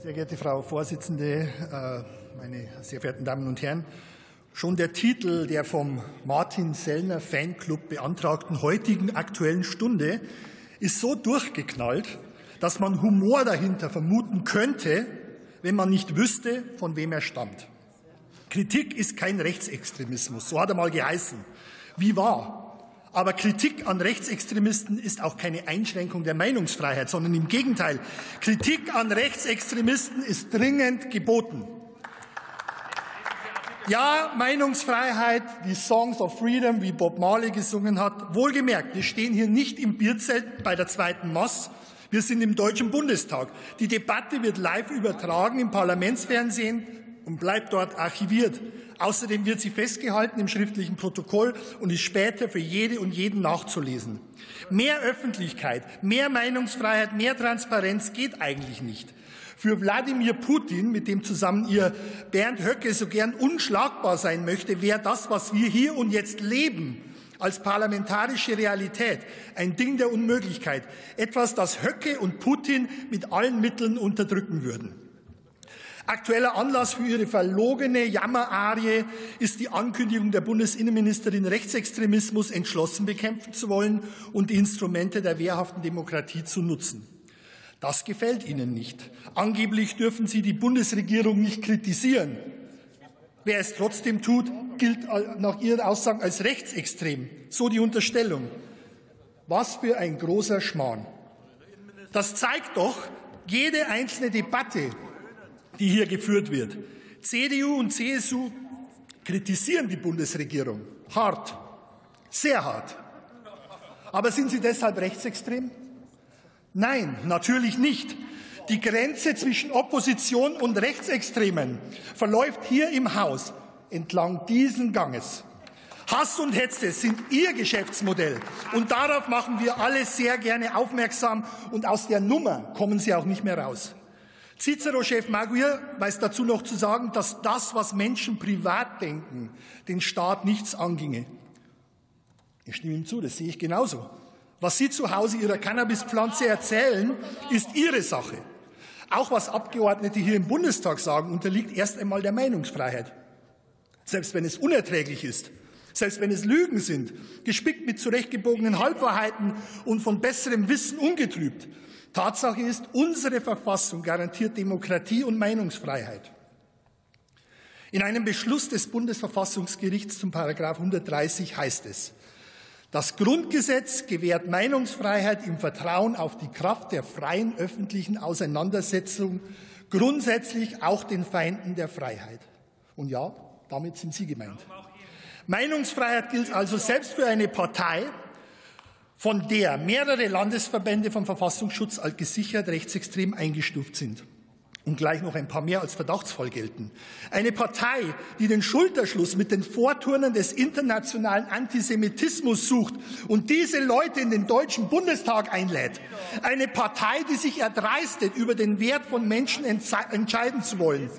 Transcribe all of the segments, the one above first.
Sehr geehrte Frau Vorsitzende, äh, meine sehr verehrten Damen und Herren! Schon der Titel der vom Martin Sellner Fanclub beantragten heutigen Aktuellen Stunde ist so durchgeknallt, dass man Humor dahinter vermuten könnte, wenn man nicht wüsste, von wem er stammt. Kritik ist kein Rechtsextremismus, so hat er mal geheißen. Wie wahr? Aber Kritik an Rechtsextremisten ist auch keine Einschränkung der Meinungsfreiheit, sondern im Gegenteil. Kritik an Rechtsextremisten ist dringend geboten. Ja, Meinungsfreiheit, die Songs of Freedom, wie Bob Marley gesungen hat. Wohlgemerkt, wir stehen hier nicht im Bierzelt bei der zweiten Mass. Wir sind im Deutschen Bundestag. Die Debatte wird live übertragen im Parlamentsfernsehen und bleibt dort archiviert. Außerdem wird sie festgehalten im schriftlichen Protokoll und ist später für jede und jeden nachzulesen. Mehr Öffentlichkeit, mehr Meinungsfreiheit, mehr Transparenz geht eigentlich nicht. Für Wladimir Putin, mit dem zusammen ihr Bernd Höcke so gern unschlagbar sein möchte, wäre das, was wir hier und jetzt leben, als parlamentarische Realität ein Ding der Unmöglichkeit, etwas, das Höcke und Putin mit allen Mitteln unterdrücken würden. Aktueller Anlass für ihre verlogene Jammerarie ist die Ankündigung der Bundesinnenministerin, Rechtsextremismus entschlossen bekämpfen zu wollen und die Instrumente der wehrhaften Demokratie zu nutzen. Das gefällt Ihnen nicht. Angeblich dürfen Sie die Bundesregierung nicht kritisieren. Wer es trotzdem tut, gilt nach Ihren Aussagen als rechtsextrem. So die Unterstellung. Was für ein großer Schmarrn. Das zeigt doch, jede einzelne Debatte, die hier geführt wird. CDU und CSU kritisieren die Bundesregierung hart, sehr hart. Aber sind sie deshalb rechtsextrem? Nein, natürlich nicht. Die Grenze zwischen Opposition und Rechtsextremen verläuft hier im Haus entlang diesen Ganges. Hass und Hetze sind Ihr Geschäftsmodell. Und darauf machen wir alle sehr gerne aufmerksam. Und aus der Nummer kommen Sie auch nicht mehr raus. Cicero-Chef Maguire weiß dazu noch zu sagen, dass das, was Menschen privat denken, den Staat nichts anginge. Ich stimme ihm zu, das sehe ich genauso. Was Sie zu Hause Ihrer Cannabispflanze erzählen, ist Ihre Sache. Auch was Abgeordnete hier im Bundestag sagen, unterliegt erst einmal der Meinungsfreiheit. Selbst wenn es unerträglich ist, selbst wenn es Lügen sind, gespickt mit zurechtgebogenen Halbwahrheiten und von besserem Wissen ungetrübt, Tatsache ist, unsere Verfassung garantiert Demokratie und Meinungsfreiheit. In einem Beschluss des Bundesverfassungsgerichts zum Paragraph 130 heißt es, das Grundgesetz gewährt Meinungsfreiheit im Vertrauen auf die Kraft der freien öffentlichen Auseinandersetzung, grundsätzlich auch den Feinden der Freiheit. Und ja, damit sind Sie gemeint. Meinungsfreiheit gilt also selbst für eine Partei, von der mehrere Landesverbände vom Verfassungsschutz als gesichert rechtsextrem eingestuft sind und gleich noch ein paar mehr als verdachtsvoll gelten. Eine Partei, die den Schulterschluss mit den Vorturnen des internationalen Antisemitismus sucht und diese Leute in den Deutschen Bundestag einlädt. Eine Partei, die sich erdreistet, über den Wert von Menschen entscheiden zu wollen.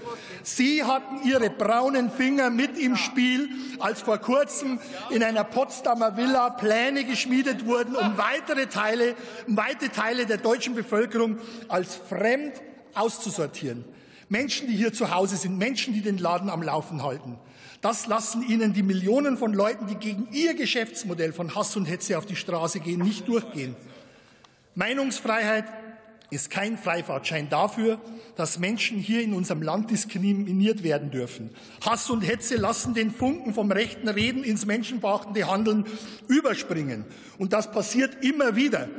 Sie hatten ihre braunen Finger mit im Spiel, als vor kurzem in einer Potsdamer Villa Pläne geschmiedet wurden, um weitere Teile, um weite Teile der deutschen Bevölkerung als fremd auszusortieren. Menschen, die hier zu Hause sind, Menschen, die den Laden am Laufen halten. Das lassen Ihnen die Millionen von Leuten, die gegen Ihr Geschäftsmodell von Hass und Hetze auf die Straße gehen, nicht durchgehen. Meinungsfreiheit ist kein Freifahrtschein dafür, dass Menschen hier in unserem Land diskriminiert werden dürfen. Hass und Hetze lassen den Funken vom rechten Reden ins menschenverachtende Handeln überspringen. Und das passiert immer wieder.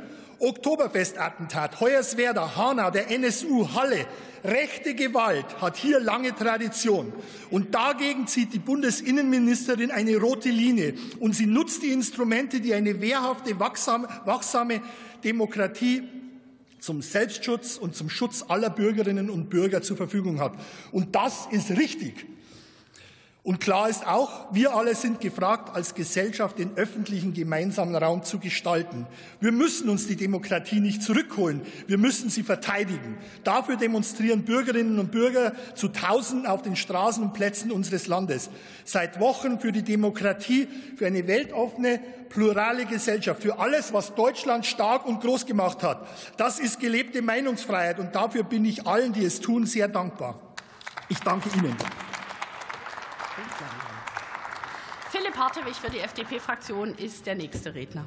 Oktoberfestattentat, Hoyerswerda, Hanau, der NSU, Halle. Rechte Gewalt hat hier lange Tradition. Und dagegen zieht die Bundesinnenministerin eine rote Linie. Und sie nutzt die Instrumente, die eine wehrhafte, wachsame, wachsame Demokratie zum Selbstschutz und zum Schutz aller Bürgerinnen und Bürger zur Verfügung hat. Und das ist richtig. Und klar ist auch, wir alle sind gefragt, als Gesellschaft den öffentlichen gemeinsamen Raum zu gestalten. Wir müssen uns die Demokratie nicht zurückholen. Wir müssen sie verteidigen. Dafür demonstrieren Bürgerinnen und Bürger zu Tausenden auf den Straßen und Plätzen unseres Landes. Seit Wochen für die Demokratie, für eine weltoffene, plurale Gesellschaft, für alles, was Deutschland stark und groß gemacht hat. Das ist gelebte Meinungsfreiheit. Und dafür bin ich allen, die es tun, sehr dankbar. Ich danke Ihnen. Philipp Hartewig für die FDP-Fraktion ist der nächste Redner.